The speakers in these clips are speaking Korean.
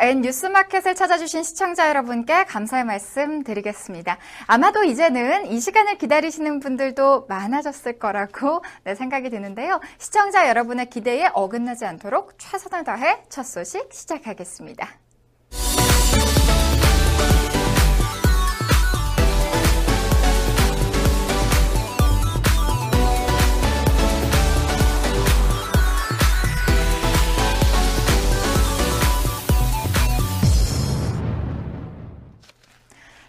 N 뉴스마켓을 찾아주신 시청자 여러분께 감사의 말씀 드리겠습니다. 아마도 이제는 이 시간을 기다리시는 분들도 많아졌을 거라고 네, 생각이 드는데요. 시청자 여러분의 기대에 어긋나지 않도록 최선을 다해 첫 소식 시작하겠습니다.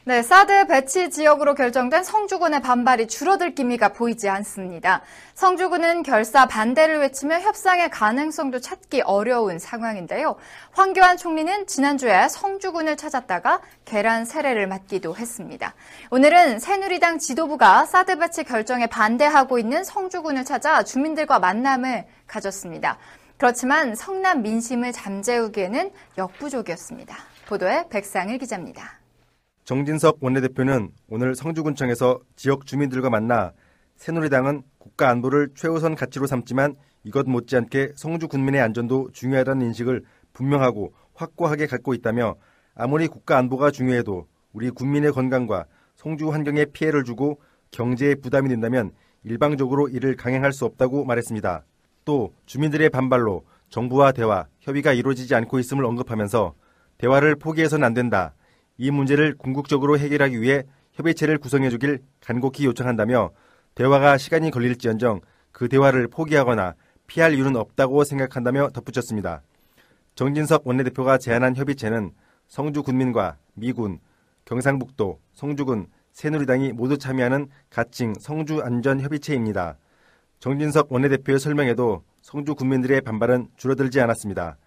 네, 사드 배치 지역으로 결정된 성주군의 반발이 줄어들 기미가 보이지 않습니다. 성주군은 결사 반대를 외치며 협상의 가능성도 찾기 어려운 상황인데요. 황교안 총리는 지난주에 성주군을 찾았다가 계란 세례를 맞기도 했습니다. 오늘은 새누리당 지도부가 사드 배치 결정에 반대하고 있는 성주군을 찾아 주민들과 만남을 가졌습니다. 그렇지만 성남 민심을 잠재우기에는 역부족이었습니다. 보도에 백상일 기자입니다. 정진석 원내대표는 오늘 성주군청에서 지역 주민들과 만나 새누리당은 국가 안보를 최우선 가치로 삼지만 이것 못지않게 성주 군민의 안전도 중요하다는 인식을 분명하고 확고하게 갖고 있다며 아무리 국가 안보가 중요해도 우리 국민의 건강과 성주 환경에 피해를 주고 경제에 부담이 된다면 일방적으로 이를 강행할 수 없다고 말했습니다. 또 주민들의 반발로 정부와 대화, 협의가 이루어지지 않고 있음을 언급하면서 대화를 포기해서는 안 된다. 이 문제를 궁극적으로 해결하기 위해 협의체를 구성해 주길 간곡히 요청한다며 대화가 시간이 걸릴지언정 그 대화를 포기하거나 피할 이유는 없다고 생각한다며 덧붙였습니다. 정진석 원내대표가 제안한 협의체는 성주 군민과 미군, 경상북도, 성주군, 새누리당이 모두 참여하는 가칭 성주 안전 협의체입니다. 정진석 원내대표의 설명에도 성주 군민들의 반발은 줄어들지 않았습니다.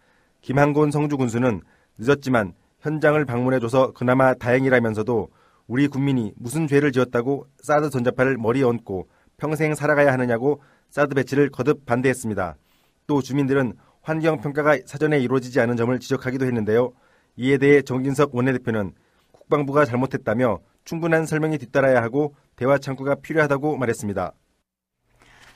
김한곤 성주 군수는 늦었지만 현장을 방문해줘서 그나마 다행이라면서도 우리 국민이 무슨 죄를 지었다고 사드 전자파를 머리에 얹고 평생 살아가야 하느냐고 사드 배치를 거듭 반대했습니다. 또 주민들은 환경평가가 사전에 이루어지지 않은 점을 지적하기도 했는데요. 이에 대해 정진석 원내대표는 국방부가 잘못했다며 충분한 설명이 뒤따라야 하고 대화 창구가 필요하다고 말했습니다.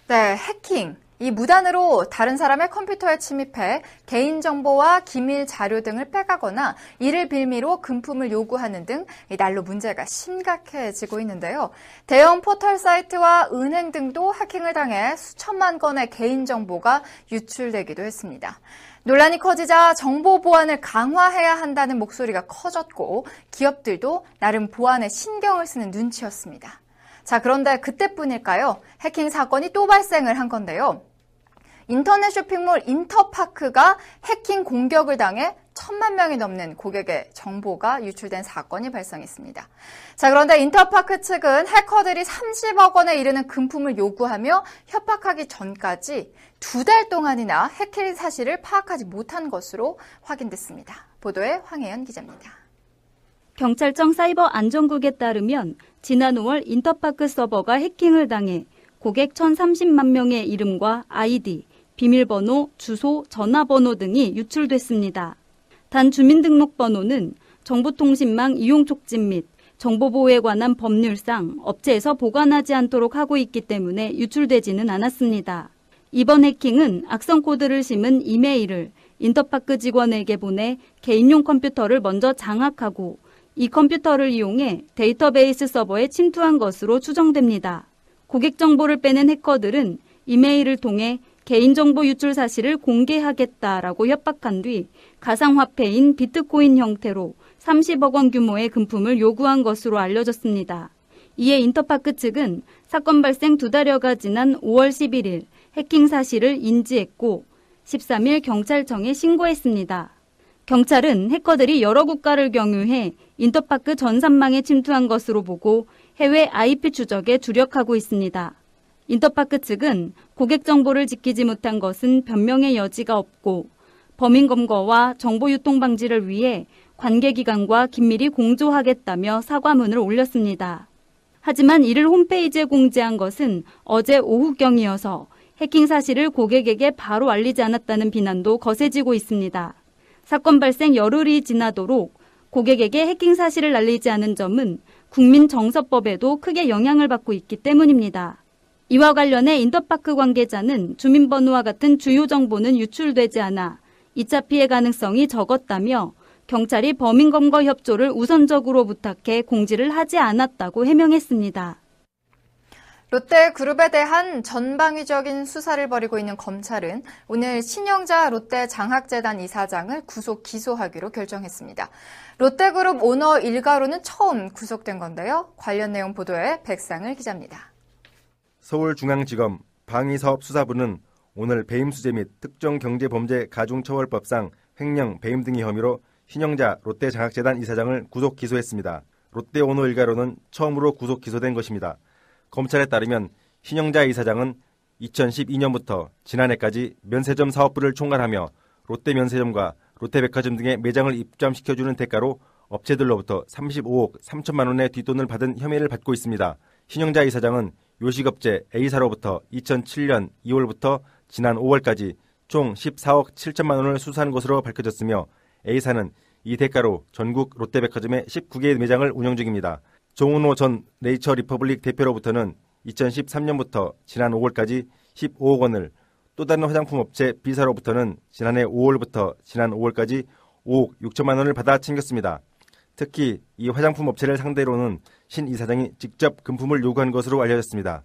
네, 해킹. 이 무단으로 다른 사람의 컴퓨터에 침입해 개인정보와 기밀 자료 등을 빼가거나 이를 빌미로 금품을 요구하는 등 날로 문제가 심각해지고 있는데요. 대형 포털 사이트와 은행 등도 해킹을 당해 수천만 건의 개인정보가 유출되기도 했습니다. 논란이 커지자 정보 보안을 강화해야 한다는 목소리가 커졌고 기업들도 나름 보안에 신경을 쓰는 눈치였습니다. 자, 그런데 그때뿐일까요? 해킹 사건이 또 발생을 한 건데요. 인터넷 쇼핑몰 인터파크가 해킹 공격을 당해 천만 명이 넘는 고객의 정보가 유출된 사건이 발생했습니다. 자, 그런데 인터파크 측은 해커들이 30억 원에 이르는 금품을 요구하며 협박하기 전까지 두 달 동안이나 해킹 사실을 파악하지 못한 것으로 확인됐습니다. 보도에 황혜연 기자입니다. 경찰청 사이버 안전국에 따르면 지난 5월 인터파크 서버가 해킹을 당해 고객 1,030만 명의 이름과 아이디, 비밀번호, 주소, 전화번호 등이 유출됐습니다. 단 주민등록번호는 정보통신망 이용 촉진 및 정보보호에 관한 법률상 업체에서 보관하지 않도록 하고 있기 때문에 유출되지는 않았습니다. 이번 해킹은 악성 코드를 심은 이메일을 인터파크 직원에게 보내 개인용 컴퓨터를 먼저 장악하고 이 컴퓨터를 이용해 데이터베이스 서버에 침투한 것으로 추정됩니다. 고객 정보를 빼낸 해커들은 이메일을 통해 개인정보 유출 사실을 공개하겠다라고 협박한 뒤 가상화폐인 비트코인 형태로 30억 원 규모의 금품을 요구한 것으로 알려졌습니다. 이에 인터파크 측은 사건 발생 두 달여가 지난 5월 11일 해킹 사실을 인지했고 13일 경찰청에 신고했습니다. 경찰은 해커들이 여러 국가를 경유해 인터파크 전산망에 침투한 것으로 보고 해외 IP 추적에 주력하고 있습니다. 인터파크 측은 고객 정보를 지키지 못한 것은 변명의 여지가 없고 범인 검거와 정보 유통 방지를 위해 관계기관과 긴밀히 공조하겠다며 사과문을 올렸습니다. 하지만 이를 홈페이지에 공지한 것은 어제 오후경이어서 해킹 사실을 고객에게 바로 알리지 않았다는 비난도 거세지고 있습니다. 사건 발생 열흘이 지나도록 고객에게 해킹 사실을 알리지 않은 점은 국민 정서법에도 크게 영향을 받고 있기 때문입니다. 이와 관련해 인터파크 관계자는 주민번호와 같은 주요 정보는 유출되지 않아 2차 피해 가능성이 적었다며 경찰이 범인 검거 협조를 우선적으로 부탁해 공지를 하지 않았다고 해명했습니다. 롯데그룹에 대한 전방위적인 수사를 벌이고 있는 검찰은 오늘 신영자 롯데 장학재단 이사장을 구속 기소하기로 결정했습니다. 롯데그룹 오너 일가로는 처음 구속된 건데요. 관련 내용 보도에 백상을 기자입니다. 서울중앙지검 방위사업 수사부는 오늘 배임 수재 및 특정 경제범죄 가중처벌법상 횡령, 배임 등의 혐의로 신영자 롯데 장학재단 이사장을 구속 기소했습니다. 롯데 오너 일가로는 처음으로 구속 기소된 것입니다. 검찰에 따르면 신영자 이사장은 2012년부터 지난해까지 면세점 사업부를 총괄하며 롯데 면세점과 롯데백화점 등의 매장을 입점시켜주는 대가로 업체들로부터 35억 3천만 원의 뒷돈을 받은 혐의를 받고 있습니다. 신영자 이사장은 요식업체 A사로부터 2007년 2월부터 지난 5월까지 총 14억 7천만 원을 수수한 것으로 밝혀졌으며 A사는 이 대가로 전국 롯데백화점의 19개 매장을 운영 중입니다. 정운호 전 네이처 리퍼블릭 대표로부터는 2013년부터 지난 5월까지 15억 원을 또 다른 화장품 업체 B사로부터는 지난해 5월부터 지난 5월까지 5억 6천만 원을 받아 챙겼습니다. 특히 이 화장품 업체를 상대로는 신 이사장이 직접 금품을 요구한 것으로 알려졌습니다.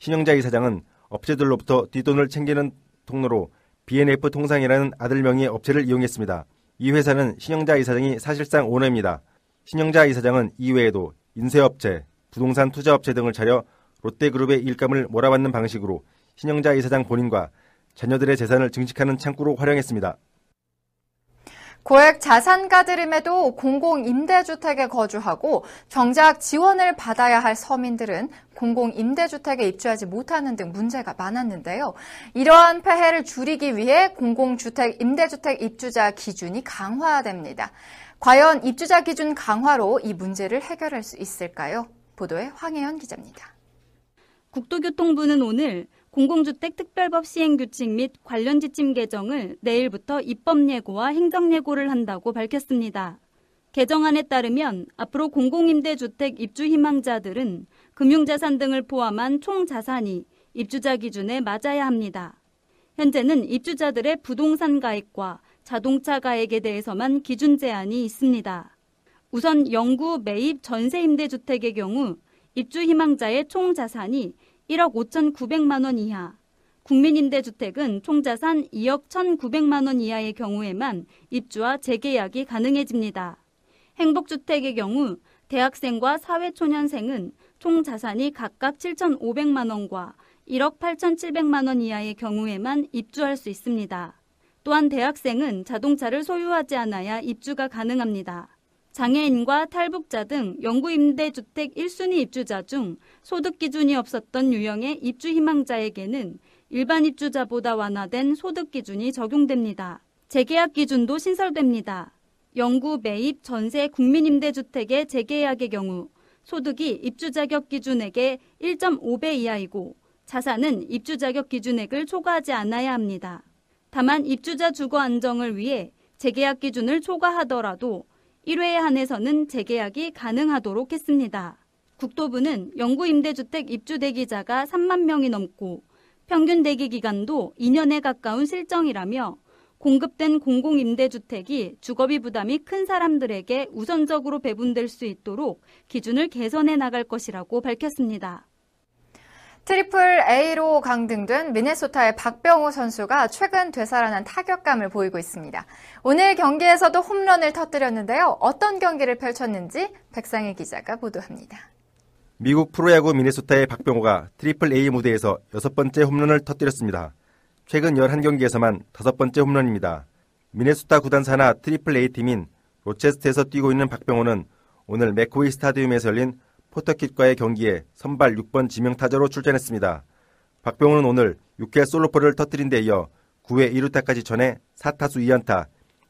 신영자 이사장은 업체들로부터 뒷돈을 챙기는 통로로 BNF 통상이라는 아들 명의의 업체를 이용했습니다. 이 회사는 신영자 이사장이 사실상 오너입니다. 신영자 이사장은 이외에도 인쇄업체, 부동산 투자업체 등을 차려 롯데그룹의 일감을 몰아받는 방식으로 신영자 이사장 본인과 자녀들의 재산을 증식하는 창구로 활용했습니다. 고액 자산가들임에도 공공임대주택에 거주하고 정작 지원을 받아야 할 서민들은 공공임대주택에 입주하지 못하는 등 문제가 많았는데요. 이러한 폐해를 줄이기 위해 공공주택 임대주택 입주자 기준이 강화됩니다. 과연 입주자 기준 강화로 이 문제를 해결할 수 있을까요? 보도에 황혜연 기자입니다. 국토교통부는 오늘 공공주택 특별법 시행 규칙 및 관련 지침 개정을 내일부터 입법 예고와 행정 예고를 한다고 밝혔습니다. 개정안에 따르면 앞으로 공공임대주택 입주 희망자들은 금융자산 등을 포함한 총 자산이 입주자 기준에 맞아야 합니다. 현재는 입주자들의 부동산 가액과 자동차 가액에 대해서만 기준 제한이 있습니다. 우선 영구 매입 전세 임대주택의 경우 입주 희망자의 총 자산이 1억 5,900만 원 이하, 국민임대주택은 총자산 2억 1,900만 원 이하의 경우에만 입주와 재계약이 가능해집니다. 행복주택의 경우 대학생과 사회초년생은 총 자산이 각각 7,500만 원과 1억 8,700만 원 이하의 경우에만 입주할 수 있습니다. 또한 대학생은 자동차를 소유하지 않아야 입주가 가능합니다. 장애인과 탈북자 등 영구임대주택 1순위 입주자 중 소득 기준이 없었던 유형의 입주 희망자에게는 일반 입주자보다 완화된 소득 기준이 적용됩니다. 재계약 기준도 신설됩니다. 영구 매입 전세 국민임대주택의 재계약의 경우 소득이 입주 자격 기준액의 1.5배 이하이고 자산은 입주 자격 기준액을 초과하지 않아야 합니다. 다만 입주자 주거 안정을 위해 재계약 기준을 초과하더라도 1회에 한해서는 재계약이 가능하도록 했습니다. 국토부는 영구 임대주택 입주 대기자가 3만 명이 넘고 평균 대기 기간도 2년에 가까운 실정이라며 공급된 공공 임대주택이 주거비 부담이 큰 사람들에게 우선적으로 배분될 수 있도록 기준을 개선해 나갈 것이라고 밝혔습니다. 트리플 A로 강등된 미네소타의 박병호 선수가 최근 되살아난 타격감을 보이고 있습니다. 오늘 경기에서도 홈런을 터뜨렸는데요. 어떤 경기를 펼쳤는지 백상일 기자가 보도합니다. 미국 프로야구 미네소타의 박병호가 트리플 A 무대에서 여섯 번째 홈런을 터뜨렸습니다. 최근 11경기에서만 다섯 번째 홈런입니다. 미네소타 구단 산하 트리플 A 팀인 로체스터에서 뛰고 있는 박병호는 오늘 맥코이 스타디움에서 열린 포터킷과의 경기에 선발 6번 지명 타자로 출전했습니다. 박병호는 오늘 6회 솔로포를 터뜨린 데 이어 9회 1루타까지 전해 4타수 2안타,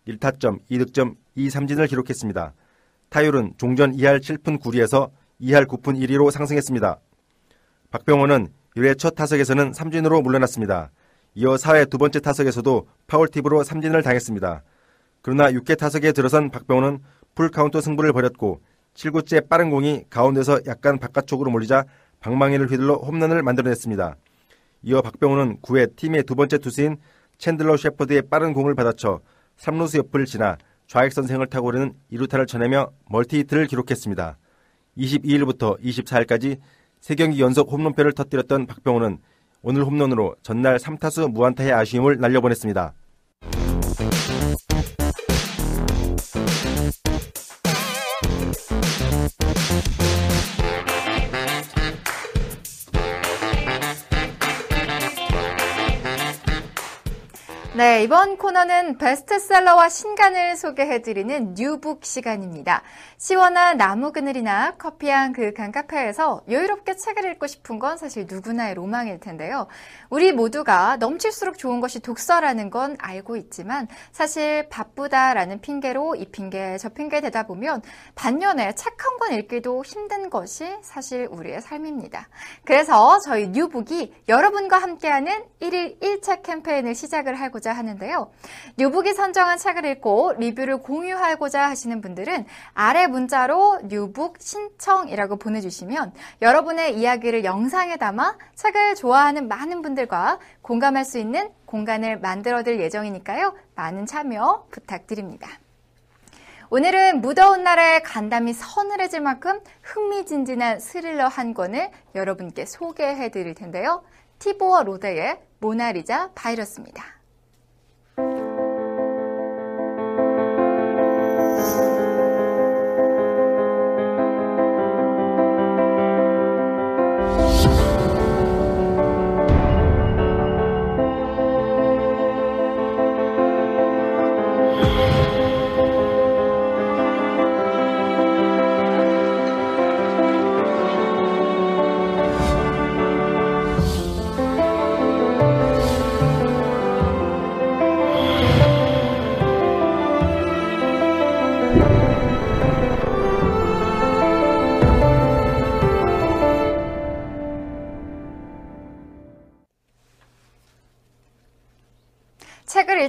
1타점, 2득점, 2삼진을 기록했습니다. 타율은 종전 2할 7푼 9리에서 2할 9푼 1리로 상승했습니다. 박병호는 1회 첫 타석에서는 삼진으로 물러났습니다. 이어 4회 두 번째 타석에서도 파울팁으로 삼진을 당했습니다. 그러나 6회 타석에 들어선 박병호는 풀카운트 승부를 벌였고 7구째 빠른 공이 가운데서 약간 바깥쪽으로 몰리자 방망이를 휘둘러 홈런을 만들어냈습니다. 이어 박병호는 9회 팀의 두 번째 투수인 챈들러 셰퍼드의 빠른 공을 받아쳐 삼루수 옆을 지나 좌익선생을 타고 오르는 2루타를 쳐내며 멀티히트를 기록했습니다. 22일부터 24일까지 3경기 연속 홈런패를 터뜨렸던 박병호는 오늘 홈런으로 전날 3타수 무안타의 아쉬움을 날려보냈습니다. 네, 이번 코너는 베스트셀러와 신간을 소개해드리는 뉴북 시간입니다. 시원한 나무 그늘이나 커피향 그윽한 카페에서 여유롭게 책을 읽고 싶은 건 사실 누구나의 로망일 텐데요. 우리 모두가 넘칠수록 좋은 것이 독서라는 건 알고 있지만 사실 바쁘다라는 핑계로 이 핑계 저 핑계 대다 보면 반년에 책 한 권 읽기도 힘든 것이 사실 우리의 삶입니다. 그래서 저희 뉴북이 여러분과 함께하는 1일 1책 캠페인을 시작을 하고자 하는데요. 뉴북이 선정한 책을 읽고 리뷰를 공유하고자 하시는 분들은 아래 문자로 뉴북 신청이라고 보내주시면 여러분의 이야기를 영상에 담아 책을 좋아하는 많은 분들과 공감할 수 있는 공간을 만들어드릴 예정이니까요. 많은 참여 부탁드립니다. 오늘은 무더운 날에 간담이 서늘해질 만큼 흥미진진한 스릴러 한 권을 여러분께 소개해 드릴 텐데요. 티보어 로데의 모나리자 바이러스입니다.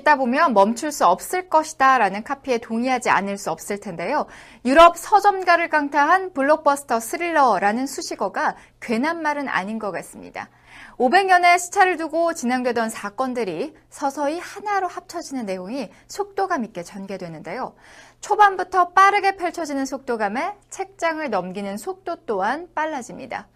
읽다 보면 멈출 수 없을 것이다 라는 카피에 동의하지 않을 수 없을 텐데요. 유럽 서점가를 강타한 블록버스터 스릴러라는 수식어가 괜한 말은 아닌 것 같습니다. 500년의 시차를 두고 진행되던 사건들이 서서히 하나로 합쳐지는 내용이 속도감 있게 전개되는데요. 초반부터 빠르게 펼쳐지는 속도감에 책장을 넘기는 속도 또한 빨라집니다.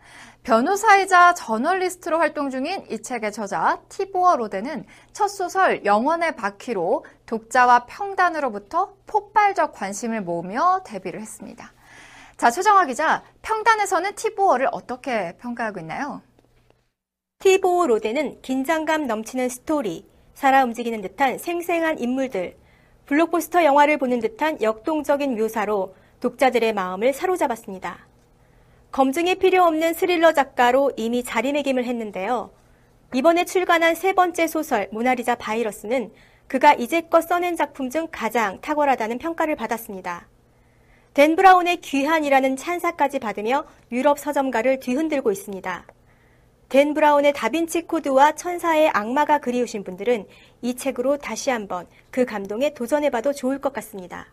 변호사이자 저널리스트로 활동 중인 이 책의 저자 티보어 로데는 첫 소설 영원의 바퀴로 독자와 평단으로부터 폭발적 관심을 모으며 데뷔를 했습니다. 자, 최정화 기자, 평단에서는 티보어를 어떻게 평가하고 있나요? 티보어 로데는 긴장감 넘치는 스토리, 살아 움직이는 듯한 생생한 인물들, 블록버스터 영화를 보는 듯한 역동적인 묘사로 독자들의 마음을 사로잡았습니다. 검증이 필요 없는 스릴러 작가로 이미 자리매김을 했는데요. 이번에 출간한 세 번째 소설 모나리자 바이러스는 그가 이제껏 써낸 작품 중 가장 탁월하다는 평가를 받았습니다. 댄 브라운의 귀환이라는 찬사까지 받으며 유럽 서점가를 뒤흔들고 있습니다. 댄 브라운의 다빈치 코드와 천사와 악마가 그리우신 분들은 이 책으로 다시 한번 그 감동에 도전해봐도 좋을 것 같습니다.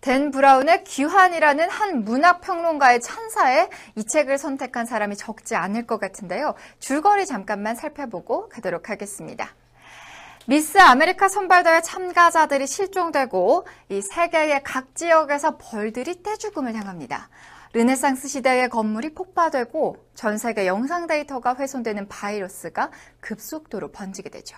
댄 브라운의 귀환이라는 한 문학평론가의 찬사에 이 책을 선택한 사람이 적지 않을 것 같은데요. 줄거리 잠깐만 살펴보고 가도록 하겠습니다. 미스 아메리카 선발대회 참가자들이 실종되고 이 세계의 각 지역에서 벌들이 떼죽음을 당합니다. 르네상스 시대의 건물이 폭파되고 전 세계 영상 데이터가 훼손되는 바이러스가 급속도로 번지게 되죠.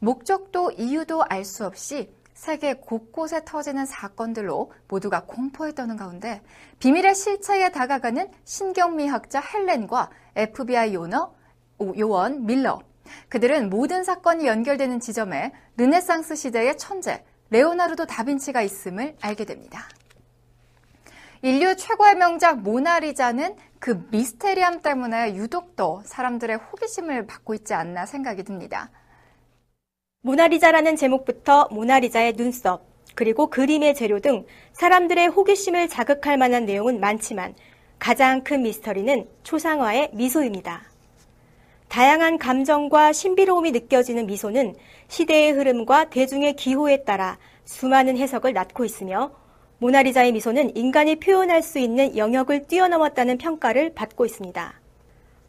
목적도 이유도 알 수 없이 세계 곳곳에 터지는 사건들로 모두가 공포에 떠는 가운데 비밀의 실체에 다가가는 신경미학자 헬렌과 FBI 요너, 요원 밀러. 그들은 모든 사건이 연결되는 지점에 르네상스 시대의 천재 레오나르도 다빈치가 있음을 알게 됩니다. 인류 최고의 명작 모나리자는 그 미스테리함 때문에 유독 더 사람들의 호기심을 받고 있지 않나 생각이 듭니다. 모나리자라는 제목부터 모나리자의 눈썹, 그리고 그림의 재료 등 사람들의 호기심을 자극할 만한 내용은 많지만 가장 큰 미스터리는 초상화의 미소입니다. 다양한 감정과 신비로움이 느껴지는 미소는 시대의 흐름과 대중의 기호에 따라 수많은 해석을 낳고 있으며 모나리자의 미소는 인간이 표현할 수 있는 영역을 뛰어넘었다는 평가를 받고 있습니다.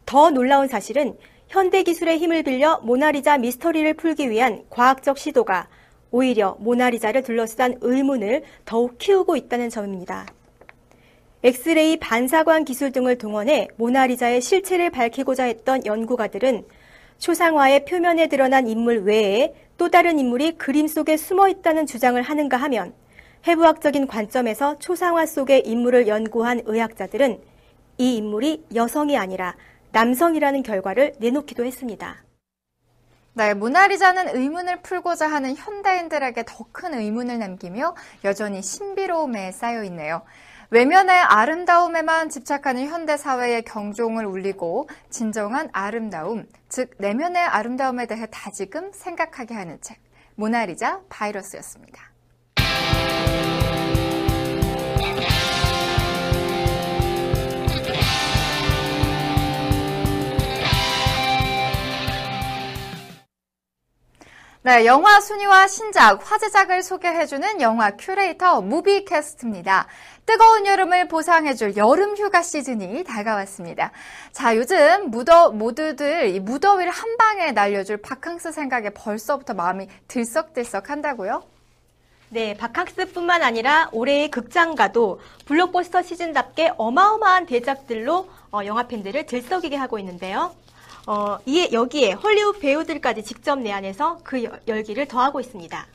더 놀라운 사실은 현대 기술의 힘을 빌려 모나리자 미스터리를 풀기 위한 과학적 시도가 오히려 모나리자를 둘러싼 의문을 더욱 키우고 있다는 점입니다. 엑스레이 반사광 기술 등을 동원해 모나리자의 실체를 밝히고자 했던 연구가들은 초상화의 표면에 드러난 인물 외에 또 다른 인물이 그림 속에 숨어 있다는 주장을 하는가 하면 해부학적인 관점에서 초상화 속의 인물을 연구한 의학자들은 이 인물이 여성이 아니라 남성이라는 결과를 내놓기도 했습니다. 네, 모나리자는 의문을 풀고자 하는 현대인들에게 더 큰 의문을 남기며 여전히 신비로움에 쌓여 있네요. 외면의 아름다움에만 집착하는 현대 사회의 경종을 울리고 진정한 아름다움, 즉 내면의 아름다움에 대해 다지금 생각하게 하는 책 모나리자 바이러스였습니다. 네, 영화 순위와 신작, 화제작을 소개해주는 영화 큐레이터 무비캐스트입니다. 뜨거운 여름을 보상해줄 여름 휴가 시즌이 다가왔습니다. 자, 요즘 무더, 모두들 이 무더위를 한 방에 날려줄 바캉스 생각에 벌써부터 마음이 들썩들썩 한다고요? 네, 바캉스뿐만 아니라 올해의 극장가도 블록버스터 시즌답게 어마어마한 대작들로 어, 영화 팬들을 들썩이게 하고 있는데요. 어, 이에 여기에 헐리우드 배우들까지 직접 내한해서 그 열기를 더하고 있습니다.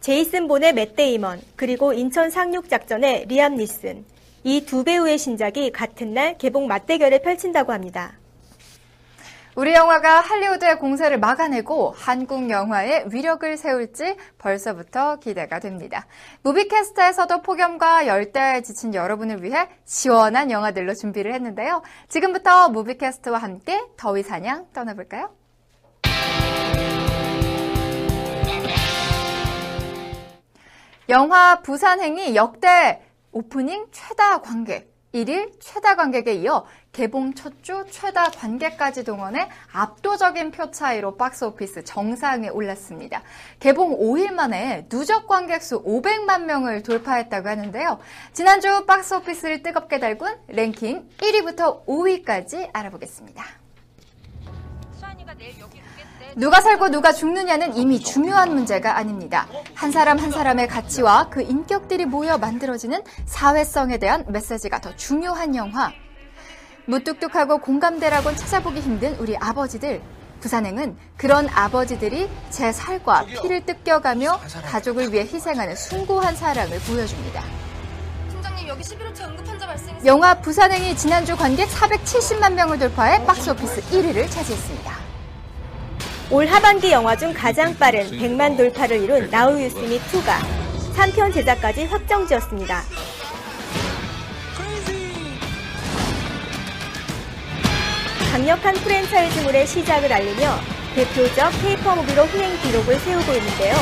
제이슨 본의 맷 데이먼, 그리고 인천 상륙 작전의 리암 니슨. 이 두 배우의 신작이 같은 날 개봉 맞대결을 펼친다고 합니다. 우리 영화가 할리우드의 공세를 막아내고 한국 영화의 위력을 세울지 벌써부터 기대가 됩니다. 무비캐스트에서도 폭염과 열대야에 지친 여러분을 위해 시원한 영화들로 준비를 했는데요. 지금부터 무비캐스트와 함께 더위 사냥 떠나볼까요? 영화 부산행이 역대 오프닝 최다 관객 1일 최다 관객에 이어 개봉 첫 주 최다 관객까지 동원해 압도적인 표 차이로 박스오피스 정상에 올랐습니다. 개봉 5일 만에 누적 관객 수 500만 명을 돌파했다고 하는데요. 지난주 박스오피스를 뜨겁게 달군 랭킹 1위부터 5위까지 알아보겠습니다. 누가 살고 누가 죽느냐는 이미 중요한 문제가 아닙니다. 한 사람 한 사람의 가치와 그 인격들이 모여 만들어지는 사회성에 대한 메시지가 더 중요한 영화. 무뚝뚝하고 공감대라곤 찾아보기 힘든 우리 아버지들. 부산행은 그런 아버지들이 제 살과 피를 뜯겨가며 가족을 위해 희생하는 숭고한 사랑을 보여줍니다. 팀장님 여기 11호차 응급환자 발생했어요. 영화 부산행이 지난주 관객 470만 명을 돌파해 박스오피스 1위를 차지했습니다. 올 하반기 영화 중 가장 빠른 100만 돌파를 이룬 Now You See Me 2가 3편 제작까지 확정지었습니다. 강력한 프랜차이즈물의 시작을 알리며 대표적 caper movie로 흥행 기록을 세우고 있는데요.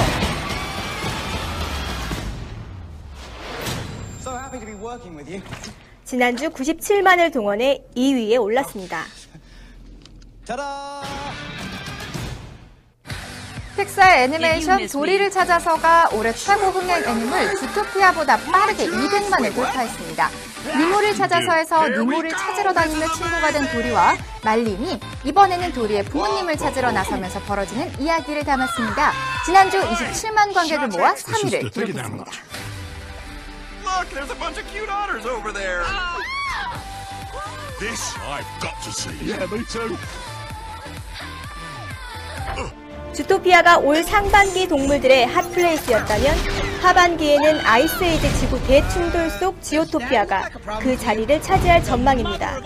지난주 97만을 동원해 2위에 올랐습니다. 픽사의 애니메이션 도리를 찾아서가 올해 최고 흥행 애니물 주토피아보다 빠르게 200만을 돌파했습니다. 니모를 찾아서에서 니모를 찾으러 다니는 친구가 된 도리와 말린이 이번에는 도리의 부모님을 찾으러 나서면서 벌어지는 이야기를 담았습니다. 지난주 27만 관객을 모아 3위를 기록했습니다. Look, there's a bunch of cute otters over there. This I've got to see. Yeah, me too. 주토피아가 올 상반기 동물들의 hot place였다면 하반기에는 Ice Age 지구 대충돌 속 지오토피아가 그 자리를 차지할 전망입니다.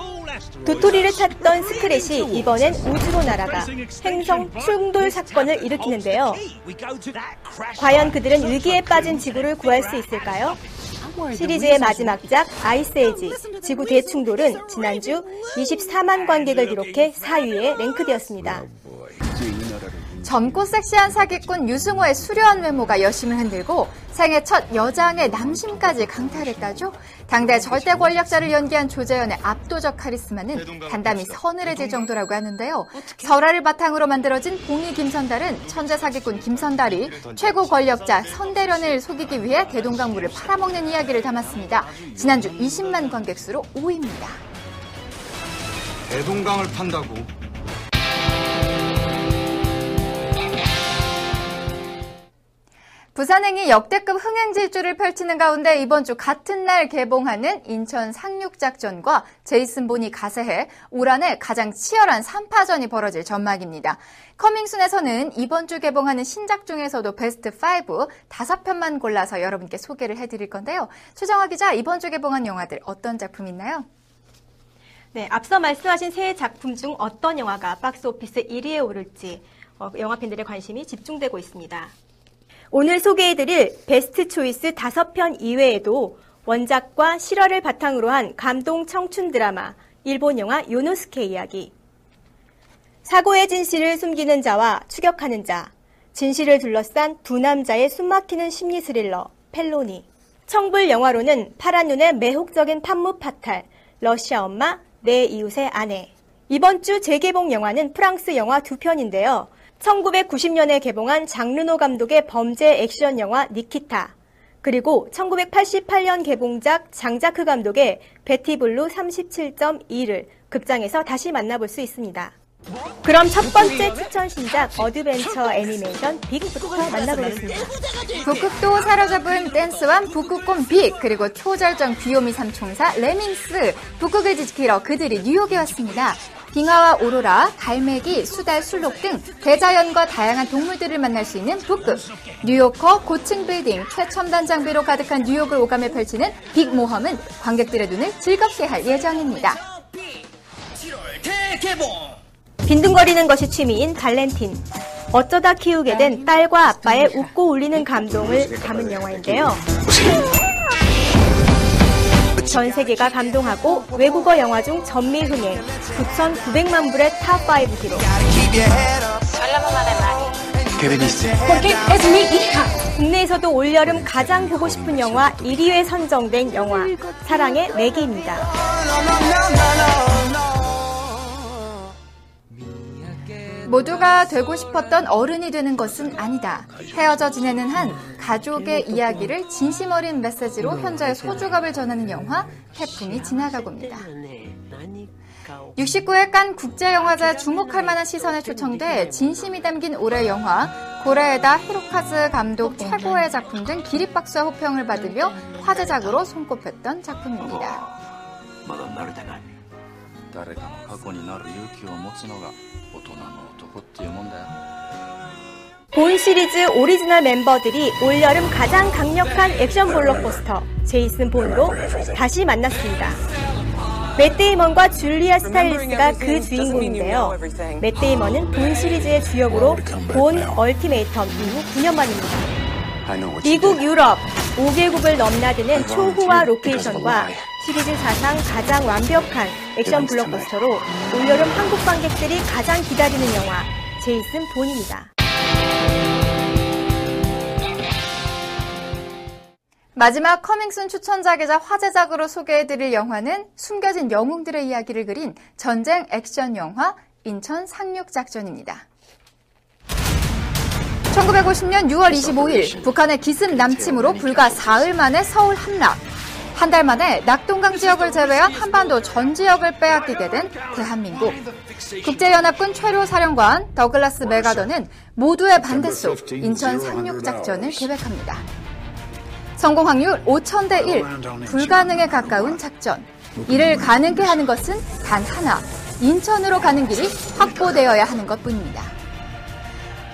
도토리를 찾던 스크랫이 이번엔 우주로 날아가 행성 충돌 사건을 일으키는데요. 과연 그들은 위기에 빠진 지구를 구할 수 있을까요? 시리즈의 마지막 작 아이스 에이지 지구 대충돌은 지난주 24만 관객을 기록해 4위에 랭크되었습니다. 젊고 섹시한 사기꾼 유승호의 수려한 외모가 여심을 흔들고 생애 첫 여장의 남심까지 강탈했다죠. 당대 절대 권력자를 연기한 조재현의 압도적 카리스마는 단담이 서늘해질 정도라고 하는데요. 설화를 바탕으로 만들어진 봉이 김선달은 천재 사기꾼 김선달이 최고 권력자 선대련을 속이기 위해 대동강물을 팔아먹는 이야기를 담았습니다. 지난주 20만 관객 수로 5위입니다. 대동강을 판다고 부산행이 역대급 흥행 질주를 펼치는 가운데 이번 주 같은 날 개봉하는 인천 상륙작전과 제이슨 본이 가세해 올 한해 가장 치열한 3파전이 벌어질 전망입니다. 커밍순에서는 이번 주 개봉하는 신작 중에서도 베스트 5 다섯 편만 골라서 여러분께 소개를 해드릴 건데요. 최정화 기자, 이번 주 개봉한 영화들 어떤 작품 있나요? 네, 앞서 말씀하신 세 작품 중 어떤 영화가 박스오피스 1위에 오를지 어, 영화 팬들의 관심이 집중되고 있습니다. 오늘 소개해드릴 베스트 초이스 다섯 편 이외에도 원작과 실화를 바탕으로 한 감동 청춘 드라마 일본 영화 요노스케 이야기. 사고의 진실을 숨기는 자와 추격하는 자 진실을 둘러싼 두 남자의 숨막히는 심리 스릴러 펠로니. 청불 영화로는 파란 눈의 매혹적인 판무 파탈 러시아 엄마 내 이웃의 아내. 이번 주 재개봉 영화는 프랑스 영화 두 편인데요. 1990년에 개봉한 장르노 감독의 범죄 액션 영화 니키타, 그리고 1988년 개봉작 장자크 감독의 베티블루 37.2를 극장에서 다시 만나볼 수 있습니다. 그럼 첫 번째 추천 신작 어드벤처 애니메이션 빅부터 만나보겠습니다. 북극도 사로잡은 댄스왕 북극곰 빅 그리고 초절정 귀요미 삼총사 레밍스 북극을 지키러 그들이 뉴욕에 왔습니다. 빙하와 오로라, 갈매기, 수달, 순록 등 대자연과 다양한 동물들을 만날 수 있는 북극. 뉴요커 고층 빌딩, 최첨단 장비로 가득한 뉴욕을 오가며 펼치는 빅 모험은 관객들의 눈을 즐겁게 할 예정입니다. 빈둥거리는 것이 취미인 발렌틴. 어쩌다 키우게 된 딸과 아빠의 웃고 울리는 감동을 담은 영화인데요. 전 세계가 감동하고 외국어 영화 중 전미 흥행 9,900만 불의 top 5 기록. 국내에서도 올여름 가장 보고 싶은 영화 1위에 선정된 영화 사랑해 매기입니다. 모두가 되고 싶었던 어른이 되는 것은 아니다. 헤어져 지내는 한 가족의 이야기를 진심 어린 메시지로 현자의 소중함을 전하는 영화 태풍이 지나가고입니다. 69회 깐 국제영화제 주목할 만한 시선에 초청돼 진심이 담긴 올해 영화 고레에다 히로카즈 감독 최고의 작품 등 기립박수와 호평을 받으며 화제작으로 손꼽혔던 작품입니다. まだ慣れてない誰かの過去になる勇気を持つのが 大人の男っていうもんだよ 본 시리즈 오리지널 멤버들이 올여름 가장 강력한 액션 블록버스터 제이슨 본으로 다시 만났습니다. 맷 데이먼과 줄리아 스타일리스가 그 주인공인데요. 맷 데이먼은 본 시리즈의 주역으로 본 얼티메이텀 이후 9년 만입니다. 미국, 유럽 5개국을 넘나드는 초호화 로케이션과 시리즈 사상 가장 완벽한 액션 블록버스터로 올여름 한국 관객들이 가장 기다리는 영화 제이슨 본입니다. 마지막 커밍순 추천작이자 화제작으로 소개해드릴 영화는 숨겨진 영웅들의 이야기를 그린 전쟁 액션 영화 인천 상륙작전입니다. 1950년 6월 25일 북한의 기습 남침으로 불과 사흘 만에 서울 함락. 한 달 만에 낙동강 지역을 제외한 한반도 전 지역을 빼앗기게 된 대한민국. 국제연합군 최로 사령관 더글라스 메가더는 모두의 반대 속 인천 상륙작전을 계획합니다. 성공 확률 5천대 1, 불가능에 가까운 작전. 이를 가능케 하는 것은 단 하나, 인천으로 가는 길이 확보되어야 하는 것 뿐입니다.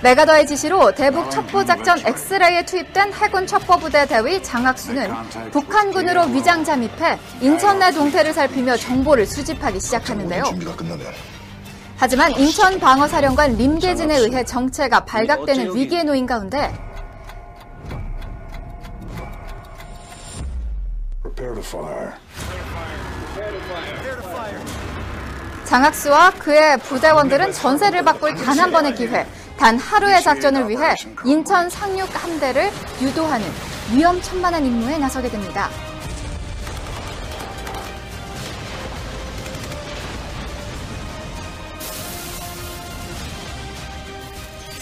메가더의 지시로 대북 첩보 작전 엑스레이에 투입된 해군 첩보부대 대위 장학수는 북한군으로 위장 잠입해 인천 내 동태를 살피며 정보를 수집하기 시작하는데요. 하지만 인천 방어사령관 림계진에 의해 정체가 발각되는 위기에 놓인 가운데 장학수와 그의 부대원들은 전세를 바꿀 단 한 번의 기회, 단 하루의 작전을 위해 인천 상륙 함대를 유도하는 위험천만한 임무에 나서게 됩니다.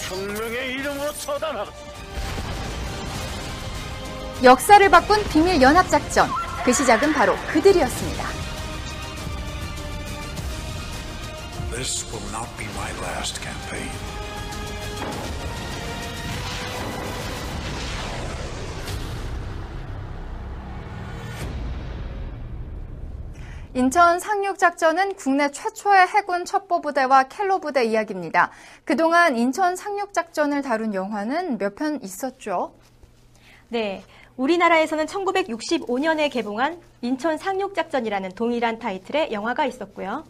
혁명의 이름으로 처단하라. 역사를 바꾼 비밀 연합 작전. 그 시작은 바로 그들이었습니다. This will not be my last campaign. 인천 상륙작전은 국내 최초의 해군 첩보부대와 켈로부대 이야기입니다. 그동안 인천 상륙작전을 다룬 영화는 몇 편 있었죠? 네. 우리나라에서는 1965년에 개봉한 인천 상륙작전이라는 동일한 타이틀의 영화가 있었고요.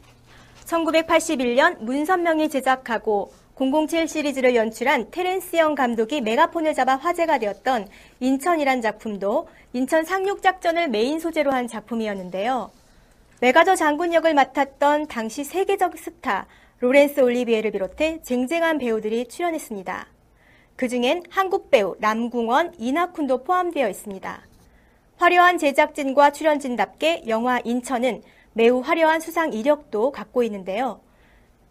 1981년 문선명이 제작하고 007 시리즈를 연출한 테렌스 영 감독이 메가폰을 잡아 화제가 되었던 인천이란 작품도 인천 상륙작전을 메인 소재로 한 작품이었는데요. 맥아더 장군 역을 맡았던 당시 세계적 스타 로렌스 올리비에를 비롯해 쟁쟁한 배우들이 출연했습니다. 그 중엔 한국 배우 남궁원, 이낙훈도 포함되어 있습니다. 화려한 제작진과 출연진답게 영화 인천은 매우 화려한 수상 이력도 갖고 있는데요.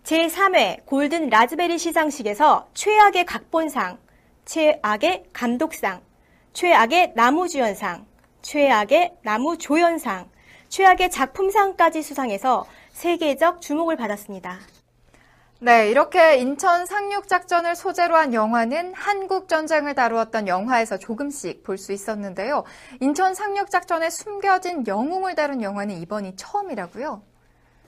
제3회 골든 라즈베리 시상식에서 최악의 각본상, 최악의 감독상, 최악의 나무주연상, 최악의 나무조연상, 최악의 작품상까지 수상해서 세계적 주목을 받았습니다. 네, 이렇게 인천 상륙작전을 소재로 한 영화는 한국 전쟁을 다루었던 영화에서 조금씩 볼 수 있었는데요. 인천 상륙작전에 숨겨진 영웅을 다룬 영화는 이번이 처음이라고요.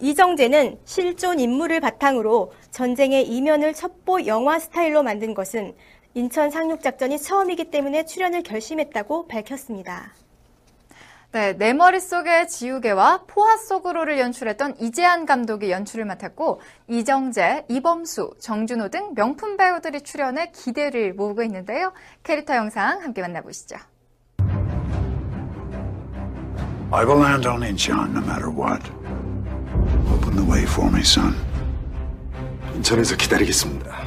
이정재는 실존 인물을 바탕으로 전쟁의 이면을 첩보 영화 스타일로 만든 것은 인천 상륙작전이 처음이기 때문에 출연을 결심했다고 밝혔습니다. 네, 내 머릿속의 지우개와 포화 속으로를 연출했던 이재한 감독이 연출을 맡았고 이정재, 이범수, 정준호 등 명품 배우들이 출연해 기대를 모으고 있는데요. 캐릭터 영상 함께 만나보시죠. I will land on Incheon no matter what. Open the way for me, son. 인천에서 기다리겠습니다.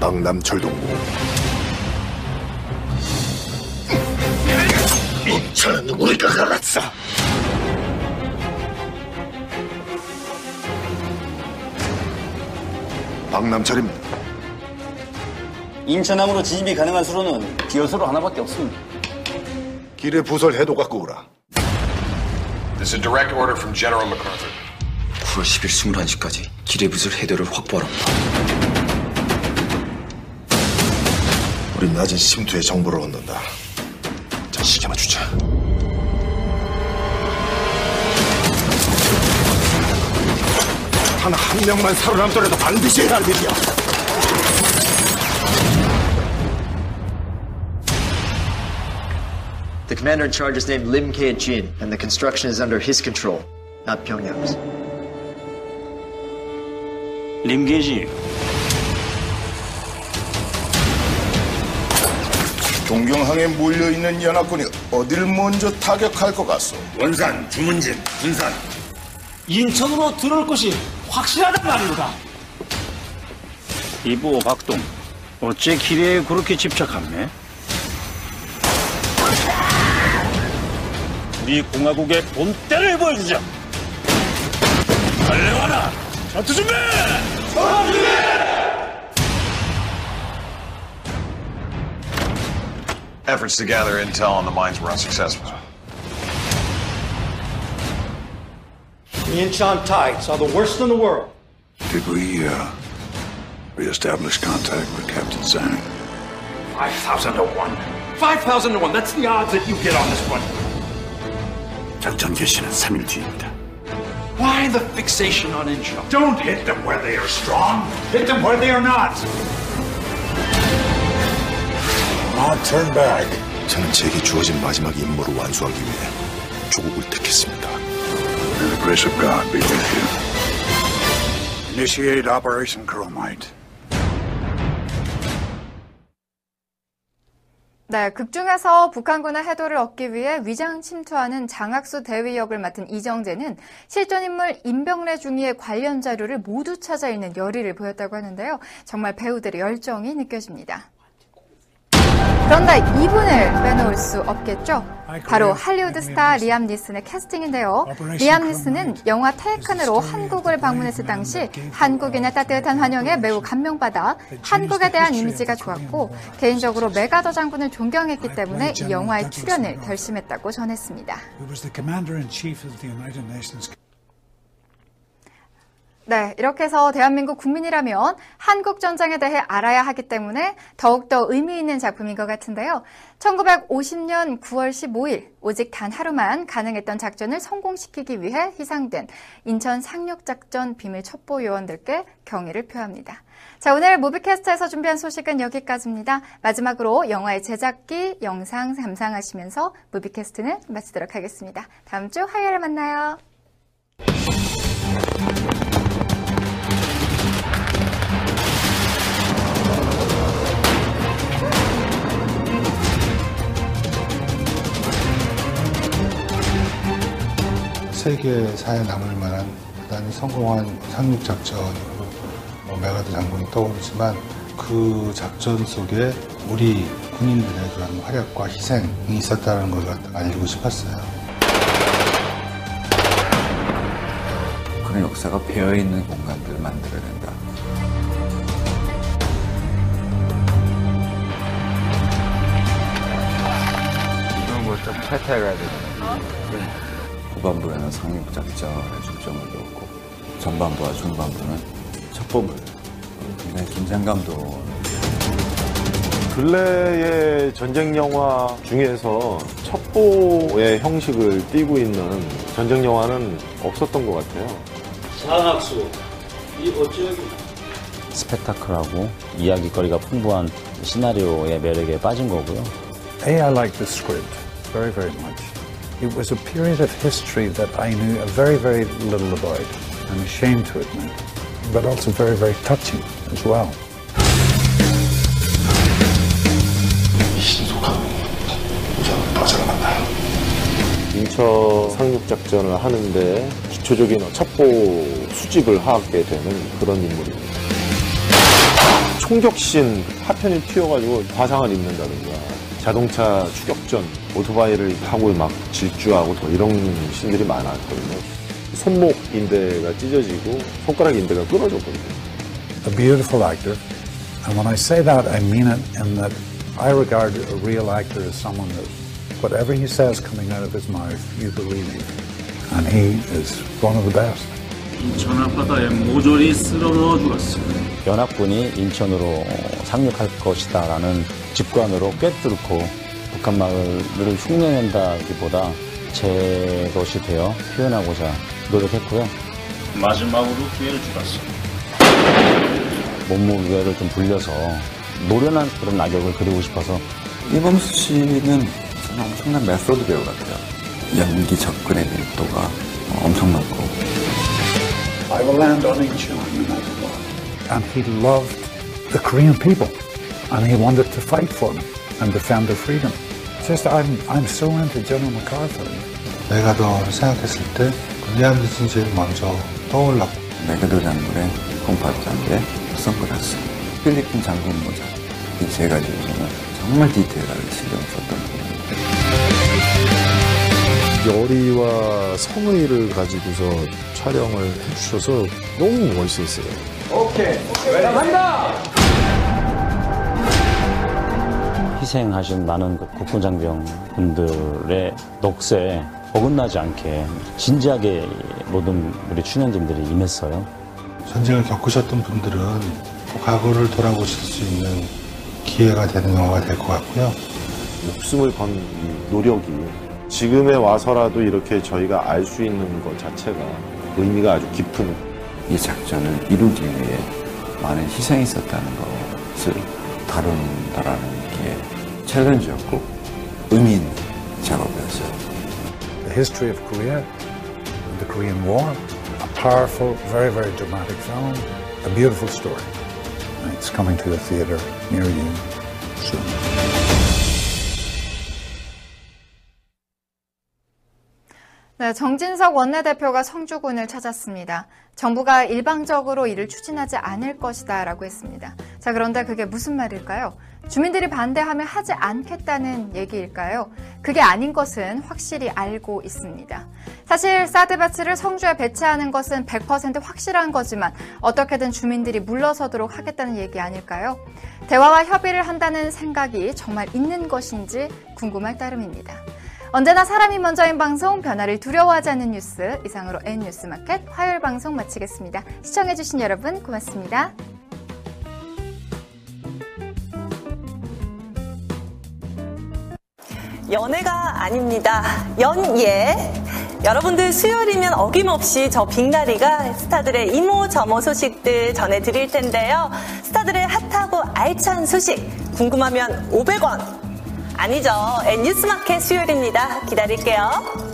방남철동고 인천은 우리가 갈았어 방남철입니다 인천항으로 진입이 가능한 수로는 기어수로 하나밖에 없습니다. 길에 부설 해도 갖고 오라 This is a direct order from General MacArthur. 9월 10일 21시까지 기뢰부술 해도를 확보하랍니다. 우린 낮은 심투에 정보를 얻는다 자 시계만 주자 단 한 명만 살아남더라도 반드시 해야 할 일이야 The commander in charge is named Lim K. Jin, and the construction is under his control, not Pyongyang's. 림계지. 동경항에 몰려있는 연합군이 어딜 먼저 타격할 것 같소 원산, 주문진, 군산. 인천으로 들어올 것이 확실하단 말입니다. 이보 박동, 어째 길에 그렇게 집착하네? 우리 공화국의 본때를 보여주자. 달려와라. 전투 준비. 전투 준비. Efforts to gather intel on the mines were unsuccessful. The Incheon Tides are the worst in the world. Did we uh, reestablish contact with Captain Zhang? 5,000 to 1. 5,000 to 1. That's the odds that you get on this one. 작전 개시는 3일 뒤입니다. Why the fixation on Incheon? Don't hit them where they are strong. Hit them where they are not. Not turn back. 저는 제게 주어진 마지막 임무를 완수하기 위해 조국을 택했습니다. May the grace of God be with you. Initiate Operation Chromite. 네, 극중에서 북한군의 해도를 얻기 위해 위장 침투하는 장학수 대위 역을 맡은 이정재는 실존 인물 임병래 중위의 관련 자료를 모두 찾아 읽는 열의를 보였다고 하는데요. 정말 배우들의 열정이 느껴집니다. 그런데 이분을 빼놓을 수 없겠죠. 바로 할리우드 스타 리암 니슨의 캐스팅인데요. 리암 니슨은 영화 테이큰으로 한국을 방문했을 당시 한국인의 따뜻한 환영에 매우 감명받아 한국에 대한 이미지가 좋았고 개인적으로 맥아더 장군을 존경했기 때문에 이 영화에 출연을 결심했다고 전했습니다. 네, 이렇게 해서 대한민국 국민이라면 한국 전쟁에 대해 알아야 하기 때문에 더욱더 의미 있는 작품인 것 같은데요. 1950년 9월 15일 오직 단 하루만 가능했던 작전을 성공시키기 위해 희생된 인천 상륙작전 비밀 첩보 요원들께 경의를 표합니다. 자, 오늘 무비캐스트에서 준비한 소식은 여기까지입니다. 마지막으로 영화의 제작기, 영상 감상하시면서 무비캐스트는 마치도록 하겠습니다. 다음 주 화요일에 만나요. 세계사에 남을 만한 대단히 성공한 상륙 작전으로 뭐 맥아더 장군이 떠오르지만 그 작전 속에 우리 군인들의 그런 활약과 희생이 있었다는 걸 알리고 싶었어요. 그런 역사가 배어있는 공간들을 만들어야 된다. 이건 뭐좀 탈퇴해야 되잖아. 후반부에는 상륙작전에 중점을 두었고 전반부와 중반부는 첩보물 굉장히 긴장감도 근래의 전쟁 영화 중에서 첩보의 형식을 띠고 있는 전쟁 영화는 없었던 것 같아요. 상학수 이 어찌하기 스펙타클하고 이야기거리가 풍부한 시나리오의 매력에 빠진 거고요. A, I like the script very, very much. It was a period of history that I knew very, very little about. I'm ashamed to admit, but also very, very touching as well. 인처 상륙작전을 하는데 기초적인 첩보 수집을 하게 되는 그런 인물입니다. 총격신 하편이 튀어가지고 화상을 입는다든가 자동차 추격전 오토바이를 타고 막 질주하고 더 이런 신들이 많았거든요. 손목 인대가 찢어지고 손가락 인대가 끊어졌거든요. A beautiful actor. And when I say that, I mean it in that I regard a real actor as someone that whatever he says coming out of his mouth, you believe him. And he is one of the best. 인천 앞바다에 모조리 쓸어넣어 주었습니다. 연합군이 인천으로 상륙할 것이다라는 직관으로 꿰뚫고 북한 마을을 흉내낸다기보다 제 것이 되어 표현하고자 노력했고요. 마지막으로 기회를 주었습니다. 몸무게를 좀 불려서 노련한 그런 악역을 그리고 싶어서 이범수 씨는 엄청난 method 배우 같아요. 연기 접근의 밀도가 엄청났고 I will land on Incheon no matter what. And he loved the Korean people. And he wanted to fight for them and defend their freedom. Just, I'm, I'm so into General MacArthur. 메가더를 생각했을 때 리암 니슨 제일 먼저 떠올랐고 메가더 장군의 콩팥 장군의 선글라스 필리핀 장군 모자 이 세 가지로는 정말 디테일하게 신경 썼 열의와 성의를 가지고서 촬영을 해주셔서 너무 멋있었어요. 오케이, 외람한다! 희생하신 많은 그 국군 장병 분들의 넋에 어긋나지 않게 진지하게 모든 우리 출연진들이 임했어요. 전쟁을 겪으셨던 분들은 과거를 돌아보실 수 있는 기회가 되는 영화가 될 것 같고요. 목숨을 건이 노력이 지금에 와서라도 이렇게 저희가 알 수 있는 것 자체가 의미가 아주 깊은 이 작전을 이루기 위해 많은 희생이 있었다는 것을 다룬다라는 게 챌린지였고 의미 있는 작업이었어요. The history of Korea, the Korean War, a powerful, very, very dramatic film, a beautiful story. It's coming to a theater near you soon. 네, 정진석 원내대표가 성주군을 찾았습니다. 정부가 일방적으로 이를 추진하지 않을 것이다 라고 했습니다. 자, 그런데 그게 무슨 말일까요? 주민들이 반대하면 하지 않겠다는 얘기일까요? 그게 아닌 것은 확실히 알고 있습니다. 사실 사드배치를 성주에 배치하는 것은 100% 확실한 거지만 어떻게든 주민들이 물러서도록 하겠다는 얘기 아닐까요? 대화와 협의를 한다는 생각이 정말 있는 것인지 궁금할 따름입니다. 언제나 사람이 먼저인 방송, 변화를 두려워하지 않는 뉴스, 이상으로 N뉴스마켓 화요일 방송 마치겠습니다. 시청해주신 여러분 고맙습니다. 연애가 아닙니다. 연예. 여러분들 수요일이면 어김없이 저 빅나리가 스타들의 이모 저모 소식들 전해드릴 텐데요. 스타들의 핫하고 알찬 소식 궁금하면 500원. 아니죠. N뉴스마켓 수요일입니다. 기다릴게요.